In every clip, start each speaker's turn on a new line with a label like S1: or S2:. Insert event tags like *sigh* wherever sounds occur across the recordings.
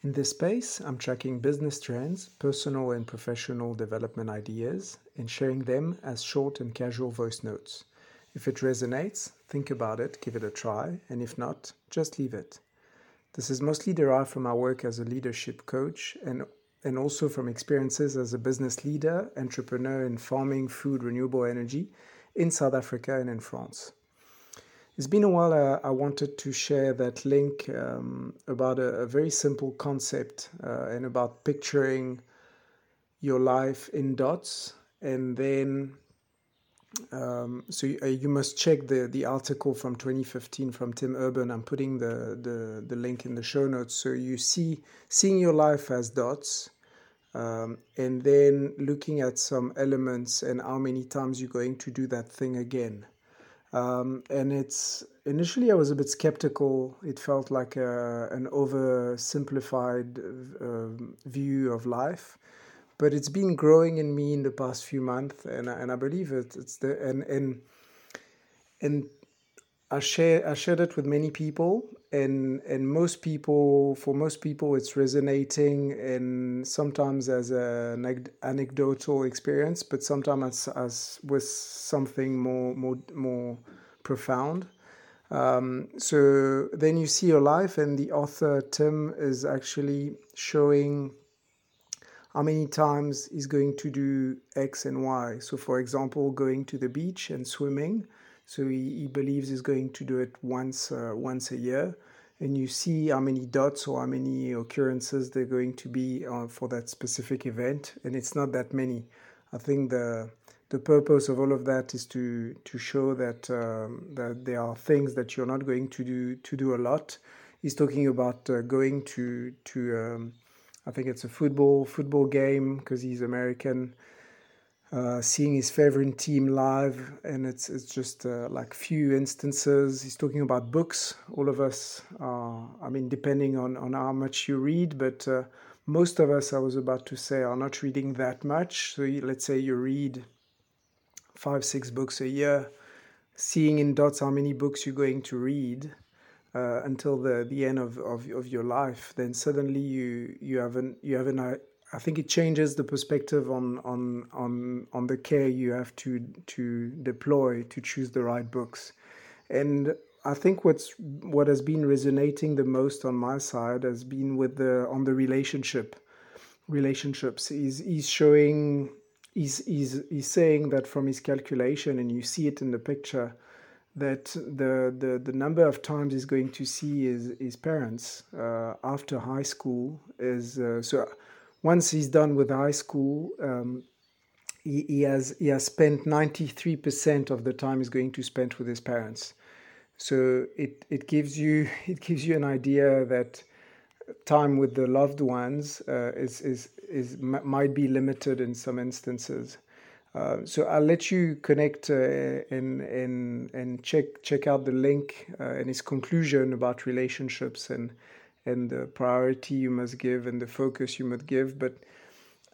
S1: In this space, I'm tracking business trends, personal and professional development ideas, and sharing them as short and casual voice notes. If it resonates, think about it, give it a try, and if not, just leave it. This is mostly derived from my work as a leadership coach and, and also from experiences as a business leader, entrepreneur in farming, food, renewable energy in South Africa and in France. It's been a while uh, I wanted to share that link um, about a, a, very simple concept uh, and about picturing your life in dots and then um, so you, uh, you, must check the, the article from 2015 from Tim Urban. I'm putting the, the, the link in the show notes. So you see seeing your life as dots um, and then looking at some elements and how many times you're going to do that thing again. Um, and it's initially I was a bit skeptical. It felt like a, an oversimplified uh, view of life, but it's been growing in me in the past few months, and and I believe it. It's the and and and I share I shared it with many people, and and most people for most people it's resonating and sometimes as an anecdotal experience but sometimes as, as with something more more more profound. Um, so then you see your life and the author tim is actually showing how many times he's going to do x and y. So for example going to the beach and swimming so he, he believes he's going to do it once uh, once a year, and you see how many dots or how many occurrences they're going to be uh, for that specific event, and it's not that many. I think the the purpose of all of that is to to show that um, that there are things that you're not going to do to do a lot. He's talking about uh, going to to um, I think it's a football football game because he's American uh, seeing his favorite team live, and it's it's just uh, like few instances. He's talking about books. All of us, uh, I mean, depending on on how much you read, but uh, most of us, I was about to say, are not reading that much. So you, let's say you read five, six books a year. Seeing in dots how many books you're going to read. Uh, until the, the end of, of, of your life, then suddenly you you have an you have an I think it changes the perspective on on on on the care you have to to deploy to choose the right books, and I think what's what has been resonating the most on my side has been with the on the relationship relationships. He's he's showing he's he's he's saying that from his calculation, and you see it in the picture that the, the, the number of times he's going to see his, his parents uh, after high school is uh, so once he's done with high school, um, he, he, has he has spent 93% of the time he's going to spend with his parents. So it, it gives you *laughs* it gives you an idea that time with the loved ones uh, is, is, is might be limited in some instances. Uh, so I'll let you connect uh, and and and check check out the link uh, and his conclusion about relationships and and the priority you must give and the focus you must give. But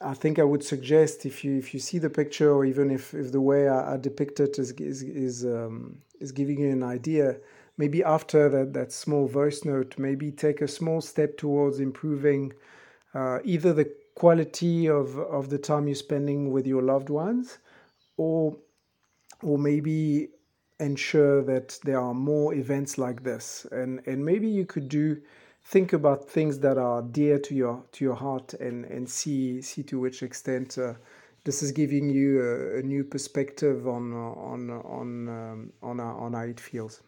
S1: I think I would suggest if you if you see the picture or even if, if the way I, I depict it is is is, um, is giving you an idea, maybe after that, that small voice note, maybe take a small step towards improving uh, either the quality of, of the time you're spending with your loved ones or or maybe ensure that there are more events like this and and maybe you could do think about things that are dear to your to your heart and and see see to which extent uh, this is giving you a, a, new perspective on on on um, on, on how it feels.